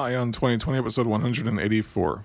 Ion 2020, episode 184.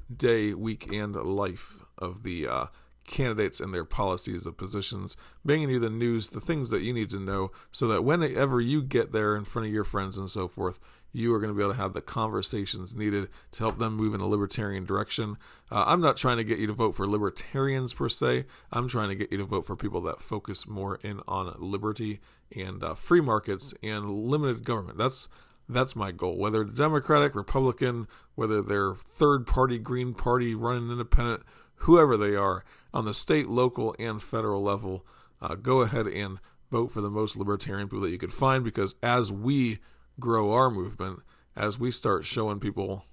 day, week, and life of the uh, candidates and their policies of positions, bringing you the news, the things that you need to know, so that whenever you get there in front of your friends and so forth, you are going to be able to have the conversations needed to help them move in a libertarian direction. Uh, I'm not trying to get you to vote for libertarians per se. I'm trying to get you to vote for people that focus more in on liberty and uh, free markets and limited government. That's that's my goal. Whether Democratic, Republican, whether they're third party, Green Party, running independent, whoever they are, on the state, local, and federal level, uh, go ahead and vote for the most libertarian people that you could find because as we grow our movement, as we start showing people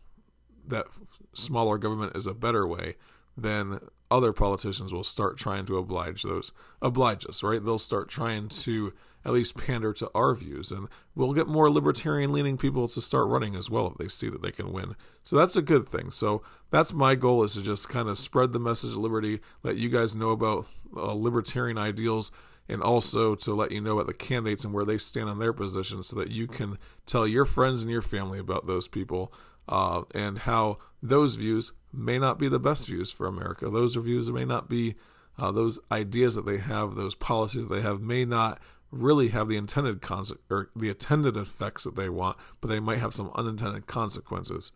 that smaller government is a better way, then other politicians will start trying to oblige those oblige us, right? They'll start trying to at least pander to our views and we'll get more libertarian leaning people to start running as well if they see that they can win. So that's a good thing. So that's my goal is to just kind of spread the message of liberty, let you guys know about uh, libertarian ideals and also to let you know about the candidates and where they stand on their positions so that you can tell your friends and your family about those people uh, and how those views may not be the best views for America. Those views may not be uh, those ideas that they have, those policies that they have may not really have the intended conse- or the intended effects that they want, but they might have some unintended consequences.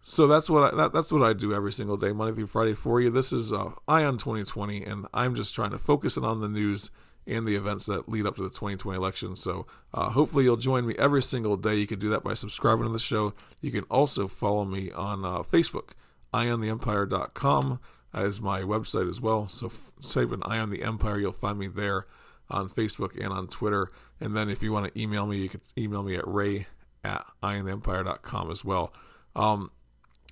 So that's what I, that, that's what I do every single day, Monday through Friday for you. This is uh, Ion 2020, and I'm just trying to focus it on the news and the events that lead up to the 2020 election. So uh, hopefully you'll join me every single day. You can do that by subscribing to the show. You can also follow me on uh, Facebook. IonTheEmpire.com is my website as well. So f- type in Ion the Empire, you'll find me there on Facebook and on Twitter. And then if you want to email me, you can email me at ray at iontheempire.com as well. Um,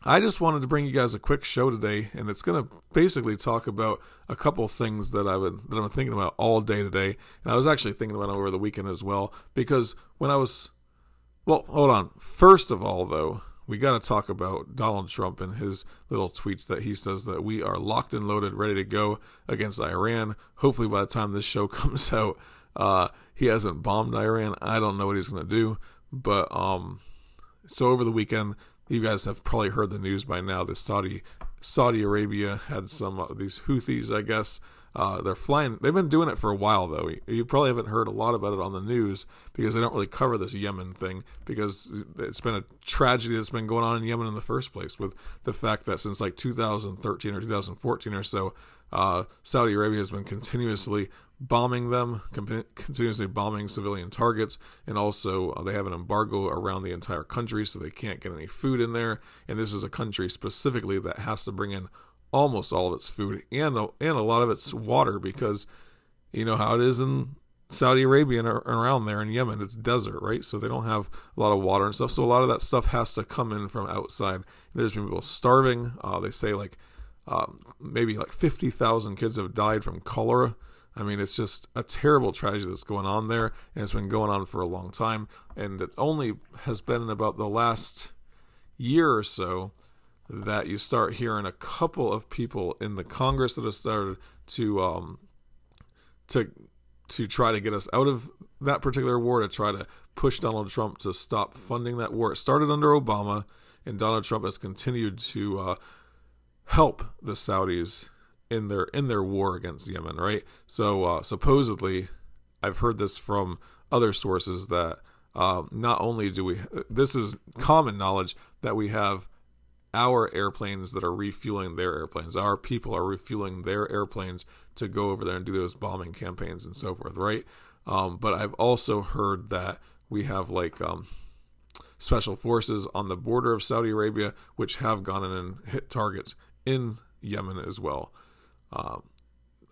I just wanted to bring you guys a quick show today, and it's going to basically talk about a couple things that I've been that I'm thinking about all day today, and I was actually thinking about over the weekend as well. Because when I was, well, hold on. First of all, though, we got to talk about Donald Trump and his little tweets that he says that we are locked and loaded, ready to go against Iran. Hopefully, by the time this show comes out, uh, he hasn't bombed Iran. I don't know what he's going to do, but um, so over the weekend you guys have probably heard the news by now. The Saudi Saudi Arabia had some of these Houthis, I guess. Uh, they're flying. They've been doing it for a while, though. You probably haven't heard a lot about it on the news because they don't really cover this Yemen thing because it's been a tragedy that's been going on in Yemen in the first place. With the fact that since like 2013 or 2014 or so, uh, Saudi Arabia has been continuously bombing them, continuously bombing civilian targets, and also uh, they have an embargo around the entire country, so they can't get any food in there. And this is a country specifically that has to bring in almost all of its food and and a lot of its water because you know how it is in Saudi Arabia and around there in Yemen. It's desert, right? So they don't have a lot of water and stuff. So a lot of that stuff has to come in from outside. There's been people starving. Uh, they say like um, maybe like 50,000 kids have died from cholera I mean, it's just a terrible tragedy that's going on there, and it's been going on for a long time. And it only has been about the last year or so that you start hearing a couple of people in the Congress that have started to um, to to try to get us out of that particular war, to try to push Donald Trump to stop funding that war. It started under Obama, and Donald Trump has continued to uh, help the Saudis in their in their war against Yemen, right? So uh, supposedly, I've heard this from other sources that um, not only do we this is common knowledge that we have our airplanes that are refueling their airplanes. Our people are refueling their airplanes to go over there and do those bombing campaigns and so forth, right? Um, but I've also heard that we have like um, special forces on the border of Saudi Arabia which have gone in and hit targets in Yemen as well. Uh,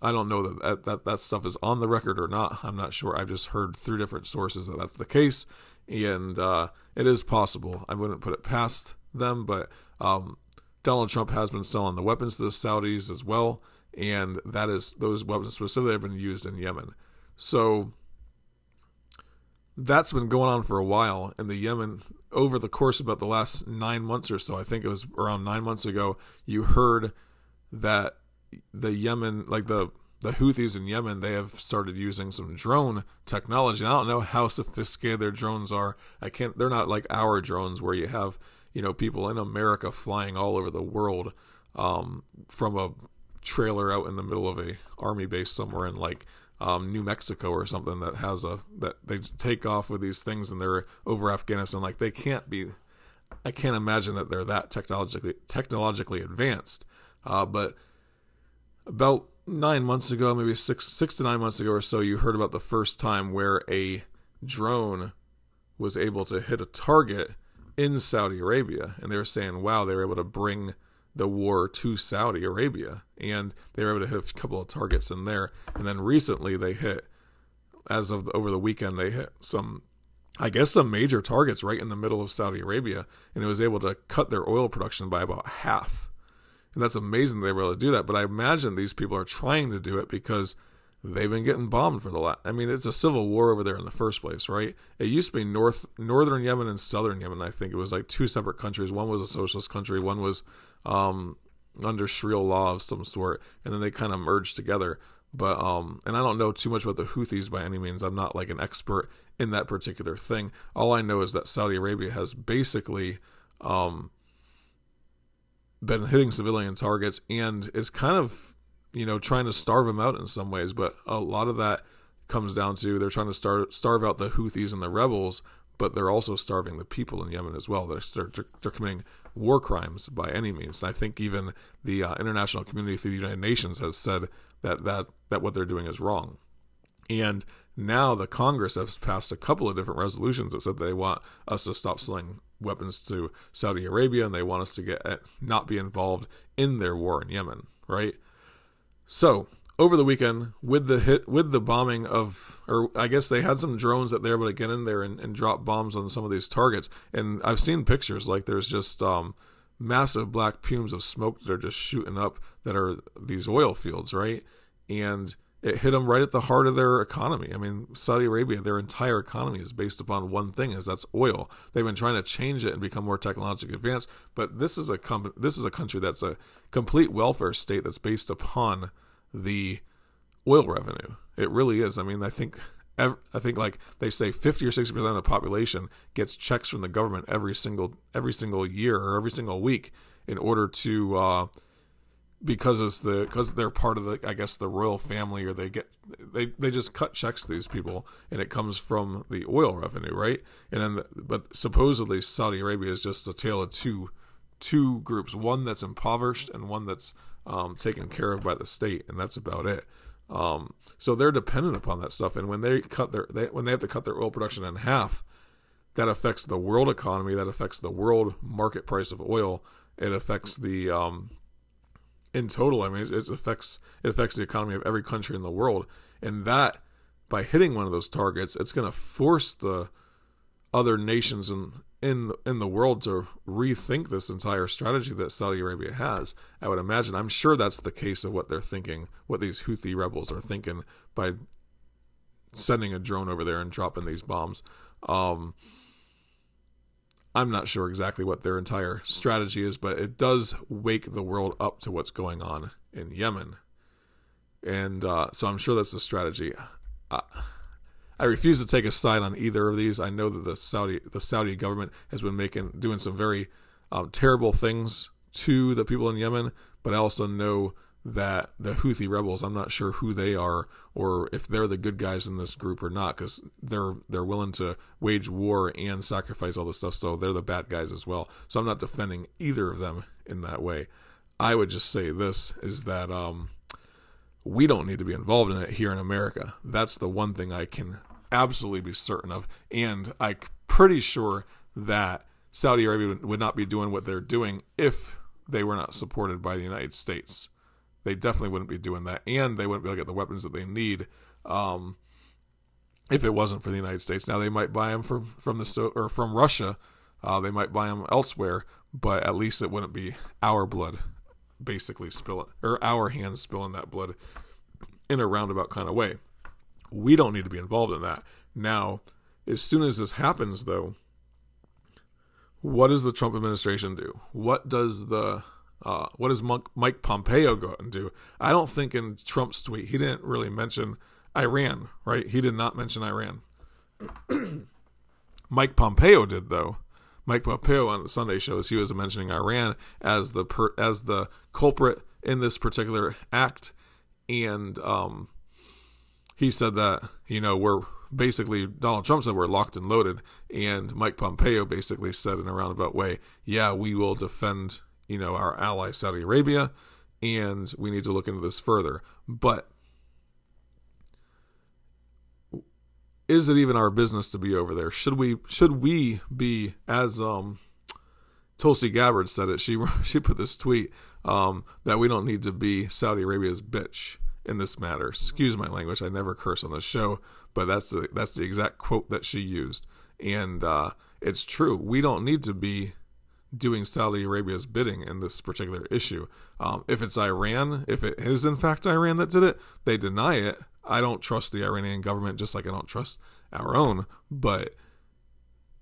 I don't know that, that that that stuff is on the record or not. I'm not sure. I've just heard through different sources that that's the case, and uh, it is possible. I wouldn't put it past them, but um, Donald Trump has been selling the weapons to the Saudis as well, and that is those weapons specifically have been used in Yemen. So that's been going on for a while in the Yemen over the course of about the last nine months or so. I think it was around nine months ago. You heard that the Yemen, like the the Houthis in Yemen, they have started using some drone technology. I don't know how sophisticated their drones are. I can't. They're not like our drones where you have you know people in America flying all over the world um, from a trailer out in the middle of a army base somewhere in like um, New Mexico or something that has a that they take off with these things and they're over Afghanistan. Like they can't be. I can't imagine that they're that technologically technologically advanced. Uh, but about nine months ago, maybe six six to nine months ago or so, you heard about the first time where a drone was able to hit a target in Saudi Arabia, and they were saying, "Wow, they were able to bring the war to Saudi Arabia, and they were able to hit a couple of targets in there." And then recently, they hit, as of the, over the weekend, they hit some, I guess, some major targets right in the middle of Saudi Arabia, and it was able to cut their oil production by about half and that's amazing they were able to do that. But I imagine these people are trying to do it because they've been getting bombed for the last. I mean, it's a civil war over there in the first place, right? It used to be North Northern Yemen and Southern Yemen. I think it was like two separate countries. One was a socialist country. One was um, under Sharia law of some sort, and then they kind of merged together. But um, and I don't know too much about the Houthis by any means. I'm not like an expert in that particular thing. All I know is that Saudi Arabia has basically um been hitting civilian targets and is kind of you know trying to starve them out in some ways but a lot of that comes down to they're trying to start starve out the Houthis and the rebels but they're also starving the people in Yemen as well. They're they're, they're committing war crimes by any means. And I think even the uh, international community through the United Nations has said that that that what they're doing is wrong. And now the Congress has passed a couple of different resolutions that said they want us to stop selling weapons to Saudi Arabia and they want us to get not be involved in their war in Yemen, right? So, over the weekend with the hit with the bombing of or I guess they had some drones that they were able to get in there and, and drop bombs on some of these targets. And I've seen pictures like there's just um, massive black fumes of smoke that are just shooting up that are these oil fields, right? And it hit them right at the heart of their economy. I mean, Saudi Arabia, their entire economy is based upon one thing, is that's oil. They've been trying to change it and become more technologically advanced, but this is a com- this is a country that's a complete welfare state that's based upon the oil revenue. It really is. I mean, I think I think like they say 50 or 60 percent of the population gets checks from the government every single every single year or every single week in order to uh, because it's the because they're part of the I guess the royal family or they get they they just cut checks to these people and it comes from the oil revenue right? And then but supposedly Saudi Arabia is just a tale of two two groups one that's impoverished and one that's um, taken care of by the state and that's about it. Um, so they're dependent upon that stuff and when they cut their they, when they have to cut their oil production in half that affects the world economy that affects the world market price of oil it affects the um, in total. I mean, it, affects it affects the economy of every country in the world, and that by hitting one of those targets, it's going to force the other nations in in in the world to rethink this entire strategy that Saudi Arabia has. I would imagine. I'm sure that's the case of what they're thinking, what these Houthi rebels are thinking by sending a drone over there and dropping these bombs. Um, I'm not sure exactly what their entire strategy is, but it does wake the world up to what's going on in Yemen. And uh, so I'm sure that's the strategy. Uh, I refuse to take a side on either of these. I know that the Saudi the Saudi government has been making doing some very um, terrible things to the people in Yemen, but I also know that the Houthi rebels, I'm not sure who they are or if they're the good guys in this group or not, because they're they're willing to wage war and sacrifice all this stuff, so they're the bad guys as well. So I'm not defending either of them in that way. I would just say this is that um, we don't need to be involved in it here in America. That's the one thing I can absolutely be certain of, and I'm pretty sure that Saudi Arabia would not be doing what they're doing if they were not supported by the United States. They definitely wouldn't be doing that, and they wouldn't be able to get the weapons that they need um, if it wasn't for the United States. Now they might buy them from from the so- or from Russia. Uh, they might buy them elsewhere, but at least it wouldn't be our blood basically spilling or our hands spilling that blood in a roundabout kind of way. We don't need to be involved in that. Now, as soon as this happens, though, what does the Trump administration do? What does the uh, what does Mike Pompeo go out and do? I don't think in Trump's tweet he didn't really mention Iran, right? He did not mention Iran. Mike Pompeo did though. Mike Pompeo on the Sunday shows he was mentioning Iran as the per, as the culprit in this particular act, and um, he said that you know we're basically Donald Trump said we're locked and loaded, and Mike Pompeo basically said in a roundabout way, yeah, we will defend you know our ally Saudi Arabia, and we need to look into this further, but is it even our business to be over there? Should we should we be as um Tulsi Gabbard said it. She she put this tweet um, that we don't need to be Saudi Arabia's bitch in this matter. Excuse my language. I never curse on the show, but that's the that's the exact quote that she used, and uh, it's true. We don't need to be doing Saudi Arabia's bidding in this particular issue. Um, if it's Iran, if it is in fact Iran that did it, they deny it. I don't trust the Iranian government just like I don't trust our own. But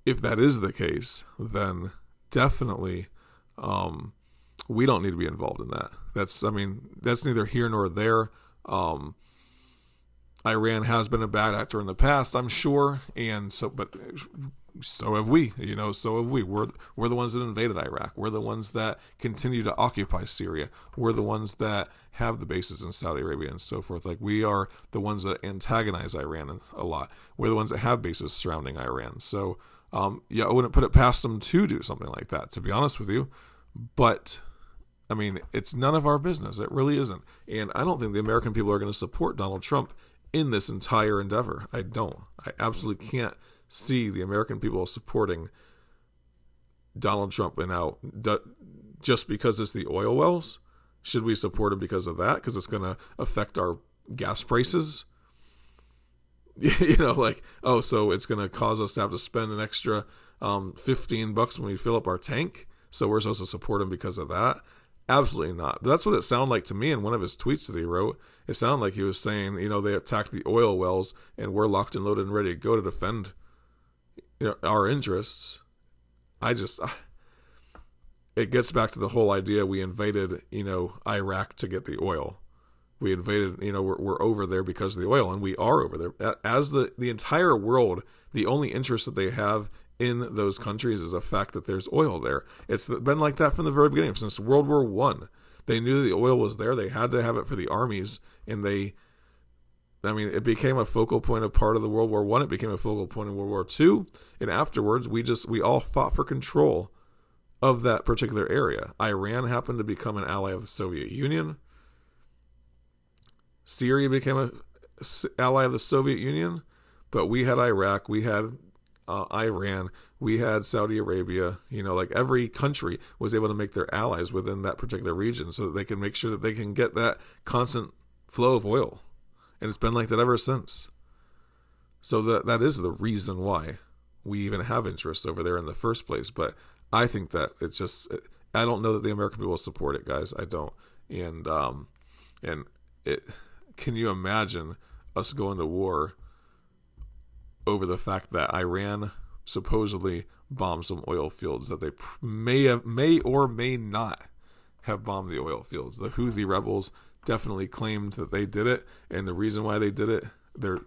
if that is the case, then definitely um, we don't need to be involved in that. That's, I mean, that's neither here nor there. Um, Iran has been a bad actor in the past, I'm sure, and so, but so have we. You know, so have we. We're we're the ones that invaded Iraq. We're the ones that continue to occupy Syria. We're the ones that have the bases in Saudi Arabia and so forth. Like we are the ones that antagonize Iran a lot. We're the ones that have bases surrounding Iran. So um, yeah, I wouldn't put it past them to do something like that. To be honest with you, but. I mean, it's none of our business. It really isn't. And I don't think the American people are going to support Donald Trump in this entire endeavor. I don't. I absolutely can't see the American people supporting Donald Trump and now just because it's the oil wells. Should we support him because of that? Because it's going to affect our gas prices. you know, like oh, so it's going to cause us to have to spend an extra um, fifteen bucks when we fill up our tank. So we're supposed to support him because of that. Absolutely not. But that's what it sounded like to me in one of his tweets that he wrote. It sounded like he was saying, you know, they attacked the oil wells and we're locked and loaded and ready to go to defend you know, our interests. I just, it gets back to the whole idea we invaded, you know, Iraq to get the oil. We invaded, you know, we're, we're over there because of the oil, and we are over there. As the, the entire world, the only interest that they have in those countries is a fact that there's oil there. It's been like that from the very beginning, since World War One. They knew the oil was there. They had to have it for the armies, and they I mean, it became a focal point of part of the World War One. It became a focal point in World War Two, and afterwards, we just we all fought for control of that particular area. Iran happened to become an ally of the Soviet Union. Syria became an ally of the Soviet Union, but we had Iraq, we had uh, Iran, we had Saudi Arabia. You know, like every country was able to make their allies within that particular region, so that they can make sure that they can get that constant flow of oil and it's been like that ever since. So that that is the reason why we even have interest over there in the first place. But I think that it's just I don't know that the American people support it, guys. I don't. And um, and it can you imagine us going to war over the fact that Iran supposedly bombed some oil fields that they may have may or may not have bombed the oil fields. The Houthi rebels definitely claimed that they did it, and the reason why they did it, they're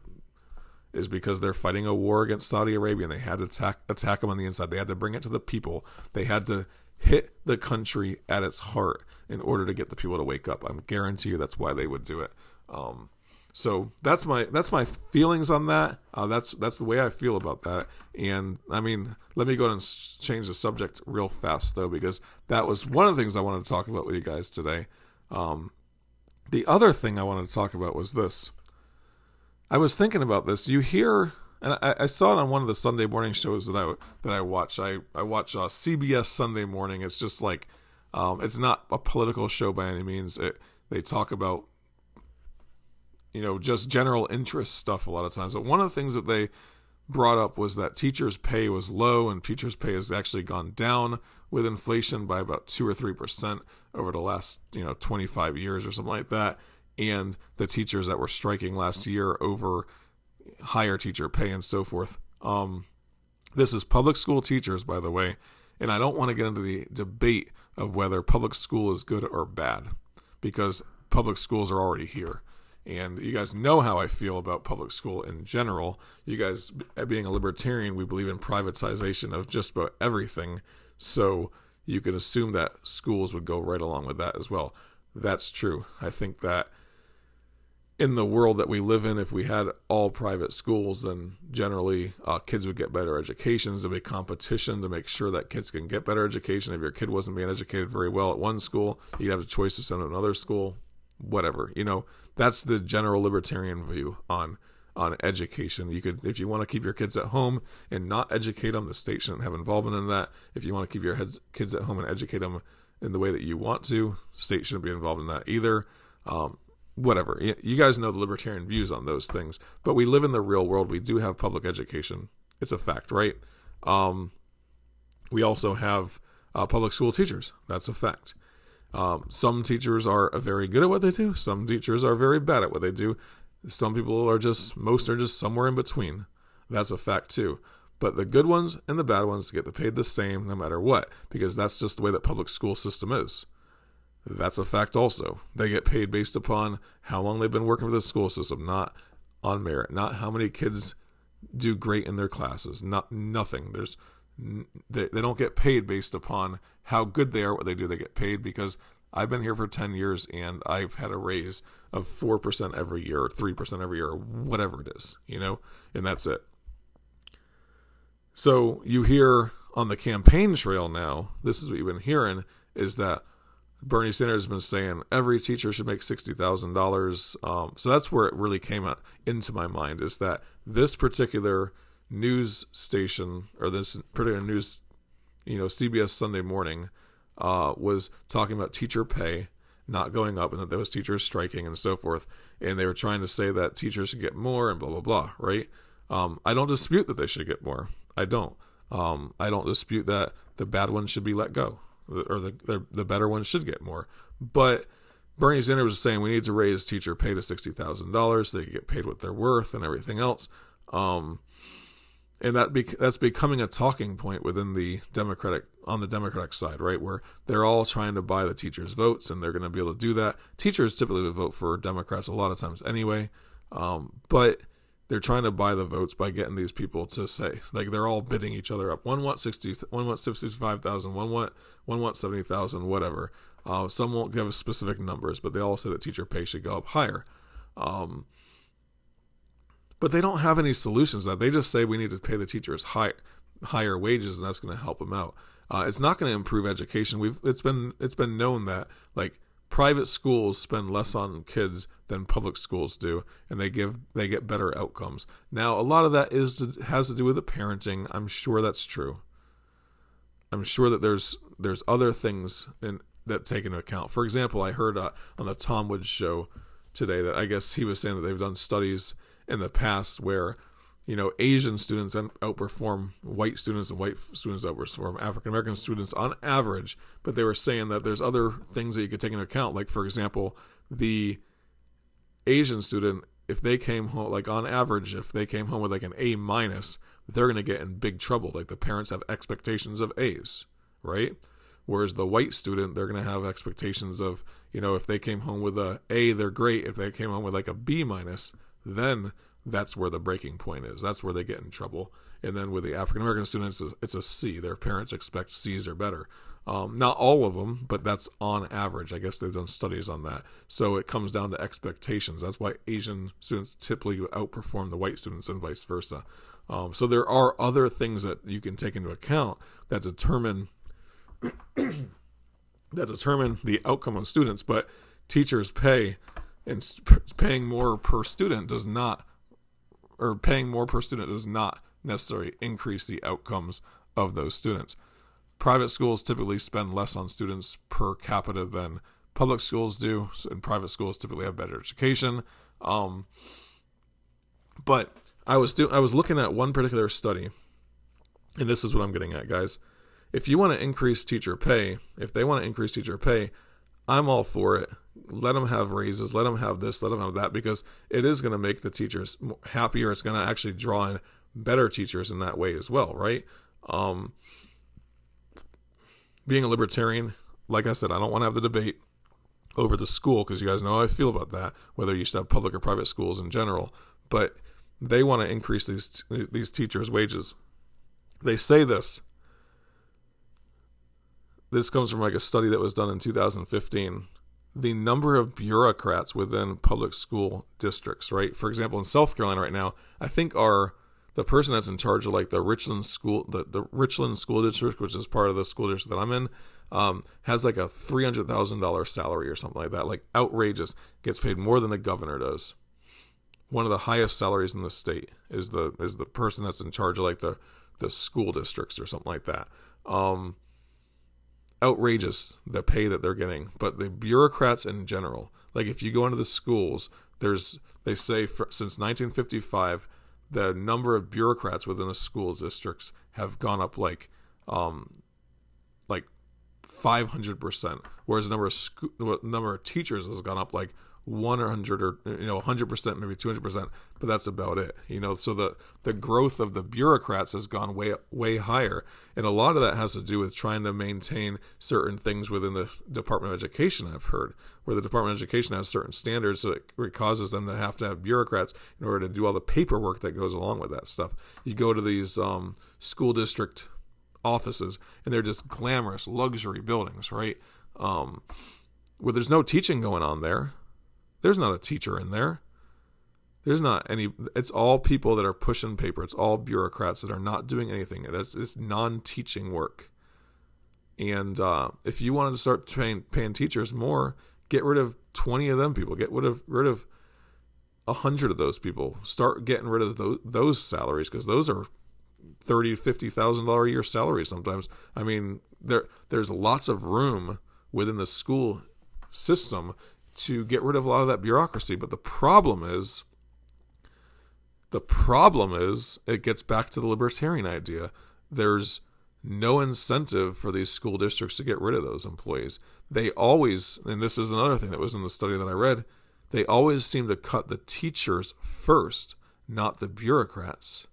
is because they're fighting a war against Saudi Arabia and they had to attack attack them on the inside. They had to bring it to the people. They had to hit the country at its heart in order to get the people to wake up. I'm guarantee you that's why they would do it. Um, so that's my that's my feelings on that. Uh, that's that's the way I feel about that. And I mean, let me go and change the subject real fast though, because that was one of the things I wanted to talk about with you guys today. Um, the other thing I wanted to talk about was this. I was thinking about this. You hear, and I, I saw it on one of the Sunday morning shows that I that I watch. I I watch uh, CBS Sunday Morning. It's just like Um, it's not a political show by any means. It, they talk about you know just general interest stuff a lot of times. But one of the things that they brought up was that teachers' pay was low, and teachers' pay has actually gone down with inflation by about two or three percent over the last you know 25 years or something like that. And the teachers that were striking last year over higher teacher pay and so forth. Um, this is public school teachers, by the way, and I don't want to get into the debate of whether public school is good or bad because public schools are already here. And you guys know how I feel about public school in general. You guys, being a libertarian, we believe in privatization of just about everything. So you can assume that schools would go right along with that as well. That's true. I think that in the world that we live in, if we had all private schools, then generally uh, kids would get better educations. There'd be competition to make sure that kids can get better education. If your kid wasn't being educated very well at one school, you'd have a choice to send to another school. Whatever, you know, that's the general libertarian view on on education. You could, if you want to keep your kids at home and not educate them, the state shouldn't have involvement in that. If you want to keep your heads, kids at home and educate them in the way that you want to, state shouldn't be involved in that either. Um, whatever. You guys know the libertarian views on those things, but we live in the real world. We do have public education. It's a fact, right? Um, we also have uh, public school teachers. That's a fact. Um, some teachers are very good at what they do. Some teachers are very bad at what they do. Some people are just, most are just somewhere in between. That's a fact too. But the good ones and the bad ones get paid the same no matter what, because that's just the way that public school system is. That's a fact also. They get paid based upon how long they've been working for the school system, not on merit, not how many kids do great in their classes, not nothing. There's they, they don't get paid based upon how good they are what they do. They get paid because I've been here for 10 years and I've had a raise of 4% every year, or 3% every year, or whatever it is, you know, and that's it. So you hear on the campaign trail now, this is what you've been hearing, is that Bernie Sanders has been saying every teacher should make sixty thousand um, dollars. So that's where it really came out into my mind is that this particular news station or this particular news, you know, CBS Sunday Morning, uh, was talking about teacher pay not going up and that there was teachers striking and so forth, and they were trying to say that teachers should get more and blah blah blah. Right? Um, I don't dispute that they should get more. I don't. Um, I don't dispute that the bad ones should be let go or the, the, the better ones should get more. But Bernie Sanders was saying we need to raise teacher pay to sixty thousand dollars. so They get paid what they're worth and everything else. Um, and that be, that's becoming a talking point within the Democratic on the Democratic side, right? Where they're all trying to buy the teachers' votes, and they're going to be able to do that. Teachers typically would vote for Democrats a lot of times anyway, um, but they're trying to buy the votes by getting these people to say like they're all bidding each other up. One wants sixty, one wants sixty five thousand, one want one wants seventy thousand, whatever. Uh, some won't give specific numbers, but they all say that teacher pay should go up higher. Um, but they don't have any solutions. That they just say we need to pay the teachers high, higher wages, and that's going to help them out. Uh, it's not going to improve education. We've it's been it's been known that like private schools spend less on kids than public schools do and they give they get better outcomes now a lot of that is has to do with the parenting i'm sure that's true i'm sure that there's there's other things in, that take into account for example i heard uh, on the tom woods show today that i guess he was saying that they've done studies in the past where you know, Asian students outperform white students and white students outperform African American students on average. But they were saying that there's other things that you could take into account. Like, for example, the Asian student, if they came home, like on average, if they came home with like an A minus, they're going to get in big trouble. Like the parents have expectations of A's, right? Whereas the white student, they're going to have expectations of, you know, if they came home with a A, they're great. If they came home with like a B minus, then that's where the breaking point is. That's where they get in trouble. And then with the African American students, it's a C. Their parents expect C's or better. Um, not all of them, but that's on average. I guess they've done studies on that. So it comes down to expectations. That's why Asian students typically outperform the white students and vice versa. Um, so there are other things that you can take into account that determine that determine the outcome of students. But teachers pay and paying more per student does not or paying more per student does not necessarily increase the outcomes of those students. private schools typically spend less on students per capita than public schools do, and private schools typically have better education. Um, but I was do I was looking at one particular study, and this is what I'm getting at, guys. If you want to increase teacher pay, if they want to increase teacher pay, I'm all for it. Let them have raises, let them have this, let them have that, because it is going to make the teachers happier. It's going to actually draw in better teachers in that way as well, right? Um, being a libertarian, like I said, I don't want to have the debate over the school because you guys know how I feel about that, whether you should have public or private schools in general. But they want to increase these these teachers' wages. They say this. This comes from like a study that was done in 2015. The number of bureaucrats within public school districts, right? For example, in South Carolina right now, I think our the person that's in charge of like the Richland school the, the Richland school district, which is part of the school district that I'm in, um, has like a three hundred thousand dollar salary or something like that. Like outrageous. Gets paid more than the governor does. One of the highest salaries in the state is the is the person that's in charge of like the the school districts or something like that. Um, outrageous the pay that they're getting, but the bureaucrats in general, like if you go into the schools, there's they say for, since 1955 the number of bureaucrats within the school districts have gone up like um, like 500%, whereas the number of sco- number of teachers has gone up like 100 or you know 100% maybe 200% but that's about it you know? So the the growth of the bureaucrats has gone way way higher. And a lot of that has to do with trying to maintain certain things within the department of education i've heard where the department of education has certain standards so it causes them to have to have bureaucrats in order to do all the paperwork that goes along with that stuff. You go to these um, school district offices and they're just glamorous luxury buildings right? Um, where there's no teaching going on there there's not a teacher in there. There's not any. It's all people that are pushing paper. It's all bureaucrats that are not doing anything. It's, it's non-teaching work. And uh, if you wanted to start paying, paying teachers more, get rid of 20 of them people. Get rid of rid of hundred of those people. Start getting rid of those, those salaries because those are thirty, fifty thousand dollar a year salaries sometimes. I mean, there there's lots of room within the school system to get rid of a lot of that bureaucracy. But the problem is, the problem is, it gets back to the libertarian idea. There's no incentive for these school districts to get rid of those employees. They always, and this is another thing that was in the study that I read, they always seem to cut the teachers first, not the bureaucrats,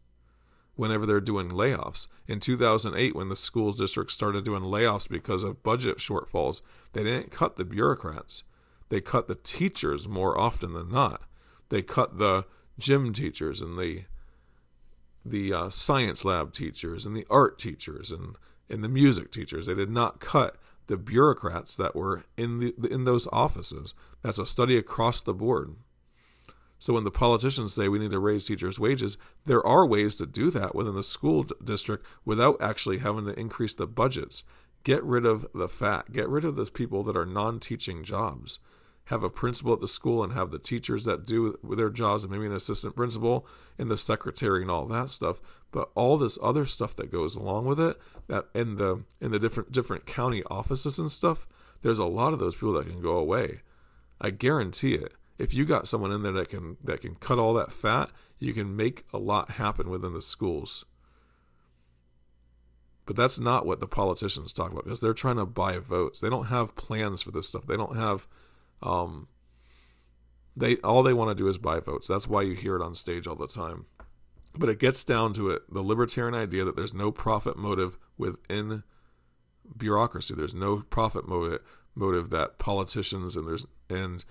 whenever they're doing layoffs. In 2008, when the school districts started doing layoffs because of budget shortfalls, they didn't cut the bureaucrats. They cut the teachers more often than not. They cut the gym teachers and the the uh, science lab teachers and the art teachers and and the music teachers. They did not cut the bureaucrats that were in the in those offices. That's a study across the board. So when the politicians say we need to raise teachers' wages, there are ways to do that within the school district without actually having to increase the budgets. Get rid of the fat. Get rid of those people that are non-teaching jobs have a principal at the school and have the teachers that do their jobs and maybe an assistant principal and the secretary and all that stuff. But all this other stuff that goes along with it that in the in the different different county offices and stuff there's a lot of those people that can go away. I guarantee it. If you got someone in there that can that can cut all that fat you can make a lot happen within the schools. But that's not what the politicians talk about because they're trying to buy votes. They don't have plans for this stuff. They don't have um, they all they want to do is buy votes. That's why you hear it on stage all the time. But it gets down to it the libertarian idea that there's no profit motive within bureaucracy. There's no profit motive motive that politicians and there's and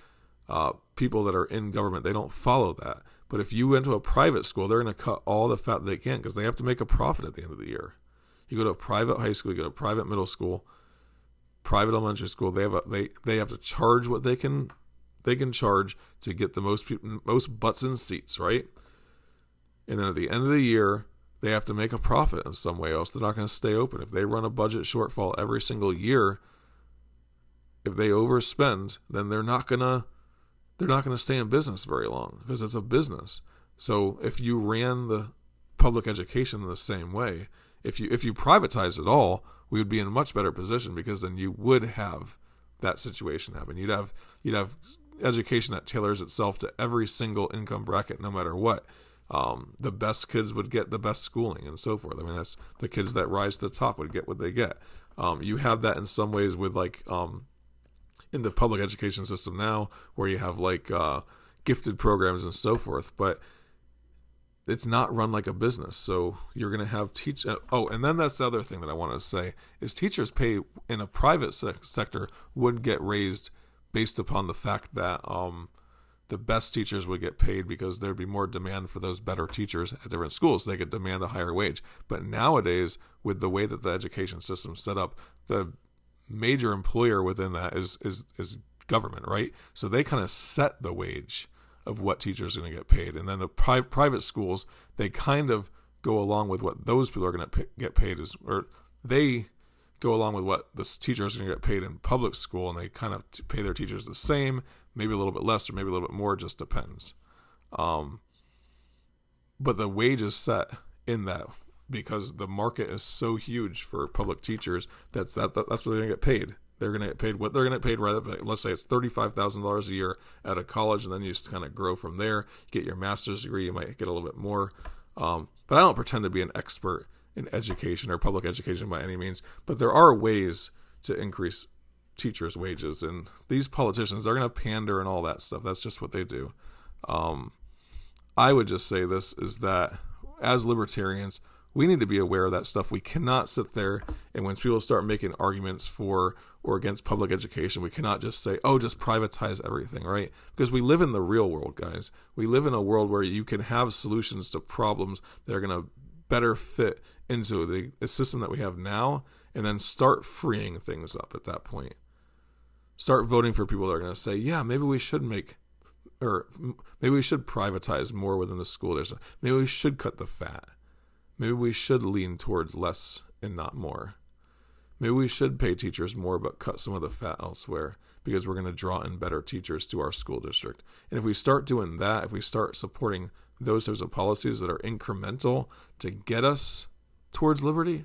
uh, people that are in government they don't follow that. But if you went to a private school, they're going to cut all the fat they can because they have to make a profit at the end of the year. You go to a private high school, you go to a private middle school, private elementary school, they have a, they they have to charge what they can they can charge to get the most people, most butts in seats, right? And then at the end of the year, they have to make a profit in some way, else they're not going to stay open. If they run a budget shortfall every single year, if they overspend, then they're not gonna they're not going to stay in business very long because it's a business. So if you ran the public education in the same way, if you if you privatize it all, we would be in a much better position because then you would have that situation happen. You'd have you'd have education that tailors itself to every single income bracket, no matter what. Um, the best kids would get the best schooling and so forth. I mean, that's the kids that rise to the top would get what they get. Um, you have that in some ways with like um, in the public education system now, where you have like uh, gifted programs and so forth, but it's not run like a business. So you're going to have teach. Uh, oh, and then that's the other thing that I want to say is teachers pay in a private se- sector would get raised based upon the fact that um, the best teachers would get paid because there'd be more demand for those better teachers at different schools. They could demand a higher wage. But nowadays, with the way that the education system's set up, the major employer within that is is is government, right? So they kind of set the wage of what teachers are going to get paid, and then the pri- private schools they kind of go along with what those people are going to get paid is, or they go along with what the teachers are going to get paid in public school, and they kind of pay their teachers the same, maybe a little bit less, or maybe a little bit more, just depends. Um, but the wage is set in that because the market is so huge for public teachers that's that that's what they're going to get paid. They're going to get paid what they're going to get paid. Right, let's say it's thirty five thousand dollars a year at a college, and then you just kind of grow from there. You get your master's degree, you might get a little bit more. Um, but I don't pretend to be an expert in education or public education by any means. But there are ways to increase teachers' wages, and these politicians they're going to pander and all that stuff. That's just what they do. Um, I would just say this is that as libertarians we need to be aware of that stuff. We cannot sit there and when people start making arguments for or against public education, we cannot just say, oh, just privatize everything, right? Because we live in the real world, guys. We live in a world where you can have solutions to problems that are going to better fit into the, the system that we have now and then start freeing things up at that point. Start voting for people that are going to say, yeah, maybe we should make or maybe we should privatize more within the school district. Maybe we should cut the fat Maybe we should lean towards less and not more. Maybe we should pay teachers more but cut some of the fat elsewhere because we're going to draw in better teachers to our school district. And if we start doing that, if we start supporting those types of policies that are incremental to get us towards liberty,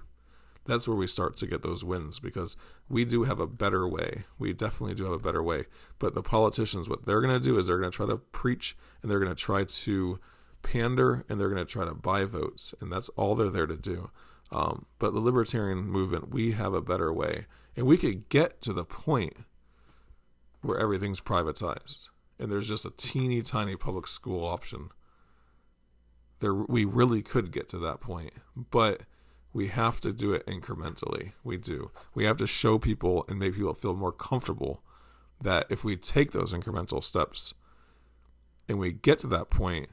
that's where we start to get those wins because we do have a better way. We definitely do have a better way. But the politicians, what they're going to do is they're going to try to preach and they're going to try to pander and they're going to try to buy votes, and that's all they're there to do. Um, but the libertarian movement, we have a better way, and we could get to the point where everything's privatized and there's just a teeny tiny public school option. There, we really could get to that point, but we have to do it incrementally. We do. We have to show people and make people feel more comfortable that if we take those incremental steps and we get to that point,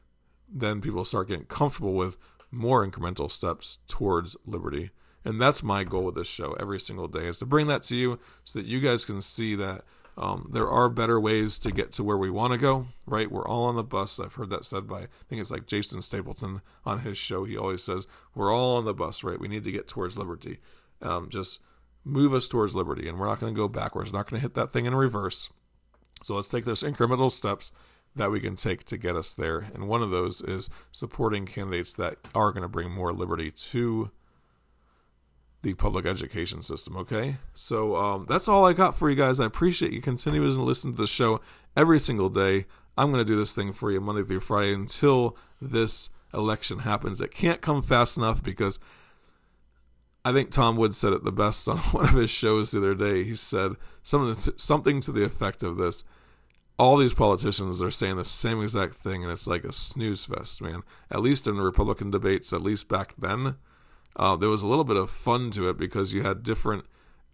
then people start getting comfortable with more incremental steps towards liberty. And that's my goal with this show every single day is to bring that to you so that you guys can see that um, there are better ways to get to where we want to go, right? We're all on the bus. I've heard that said by, I think it's like Jason Stapleton on his show. He always says, We're all on the bus, right? We need to get towards liberty. Um, just move us towards liberty. And we're not going to go backwards, we're not going to hit that thing in reverse. So let's take those incremental steps that we can take to get us there. And one of those is supporting candidates that are going to bring more liberty to the public education system. Okay, so um, that's all I got for you guys. I appreciate you continuing to listen to the show every single day. I'm going to do this thing for you Monday through Friday until this election happens. It can't come fast enough because I think Tom Wood said it the best on one of his shows the other day. He said something to, something to the effect of this all these politicians are saying the same exact thing, and it's like a snooze fest, man. At least in the Republican debates, at least back then, uh, there was a little bit of fun to it because you had different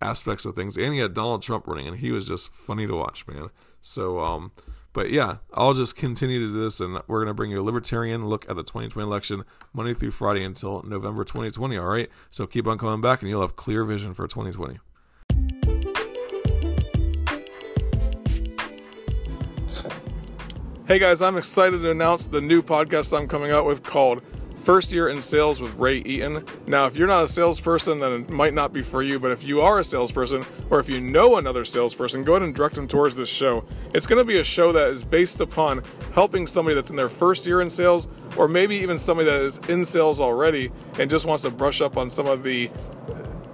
aspects of things, and you had Donald Trump running, and he was just funny to watch, man. So, um, but yeah, I'll just continue to do this, and we're gonna bring you a libertarian look at the 2020 election Monday through Friday until November 2020. All right, so keep on coming back, and you'll have clear vision for 2020. Hey guys, I'm excited to announce the new podcast I'm coming out with called First Year in Sales with Ray Eaton. Now, if you're not a salesperson, then it might not be for you, but if you are a salesperson or if you know another salesperson, go ahead and direct them towards this show. It's going to be a show that is based upon helping somebody that's in their first year in sales or maybe even somebody that is in sales already and just wants to brush up on some of the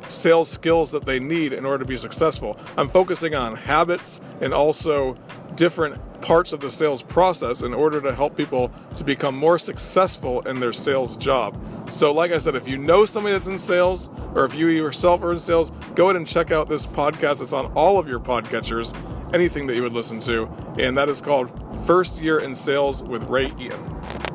sales skills that they need in order to be successful. I'm focusing on habits and also different parts of the sales process in order to help people to become more successful in their sales job. So, like I said, if you know somebody that's in sales or if you yourself are in sales, go ahead and check out this podcast. It's on all of your podcatchers, anything that you would listen to, and that is called First Year in Sales with Ray Eaton.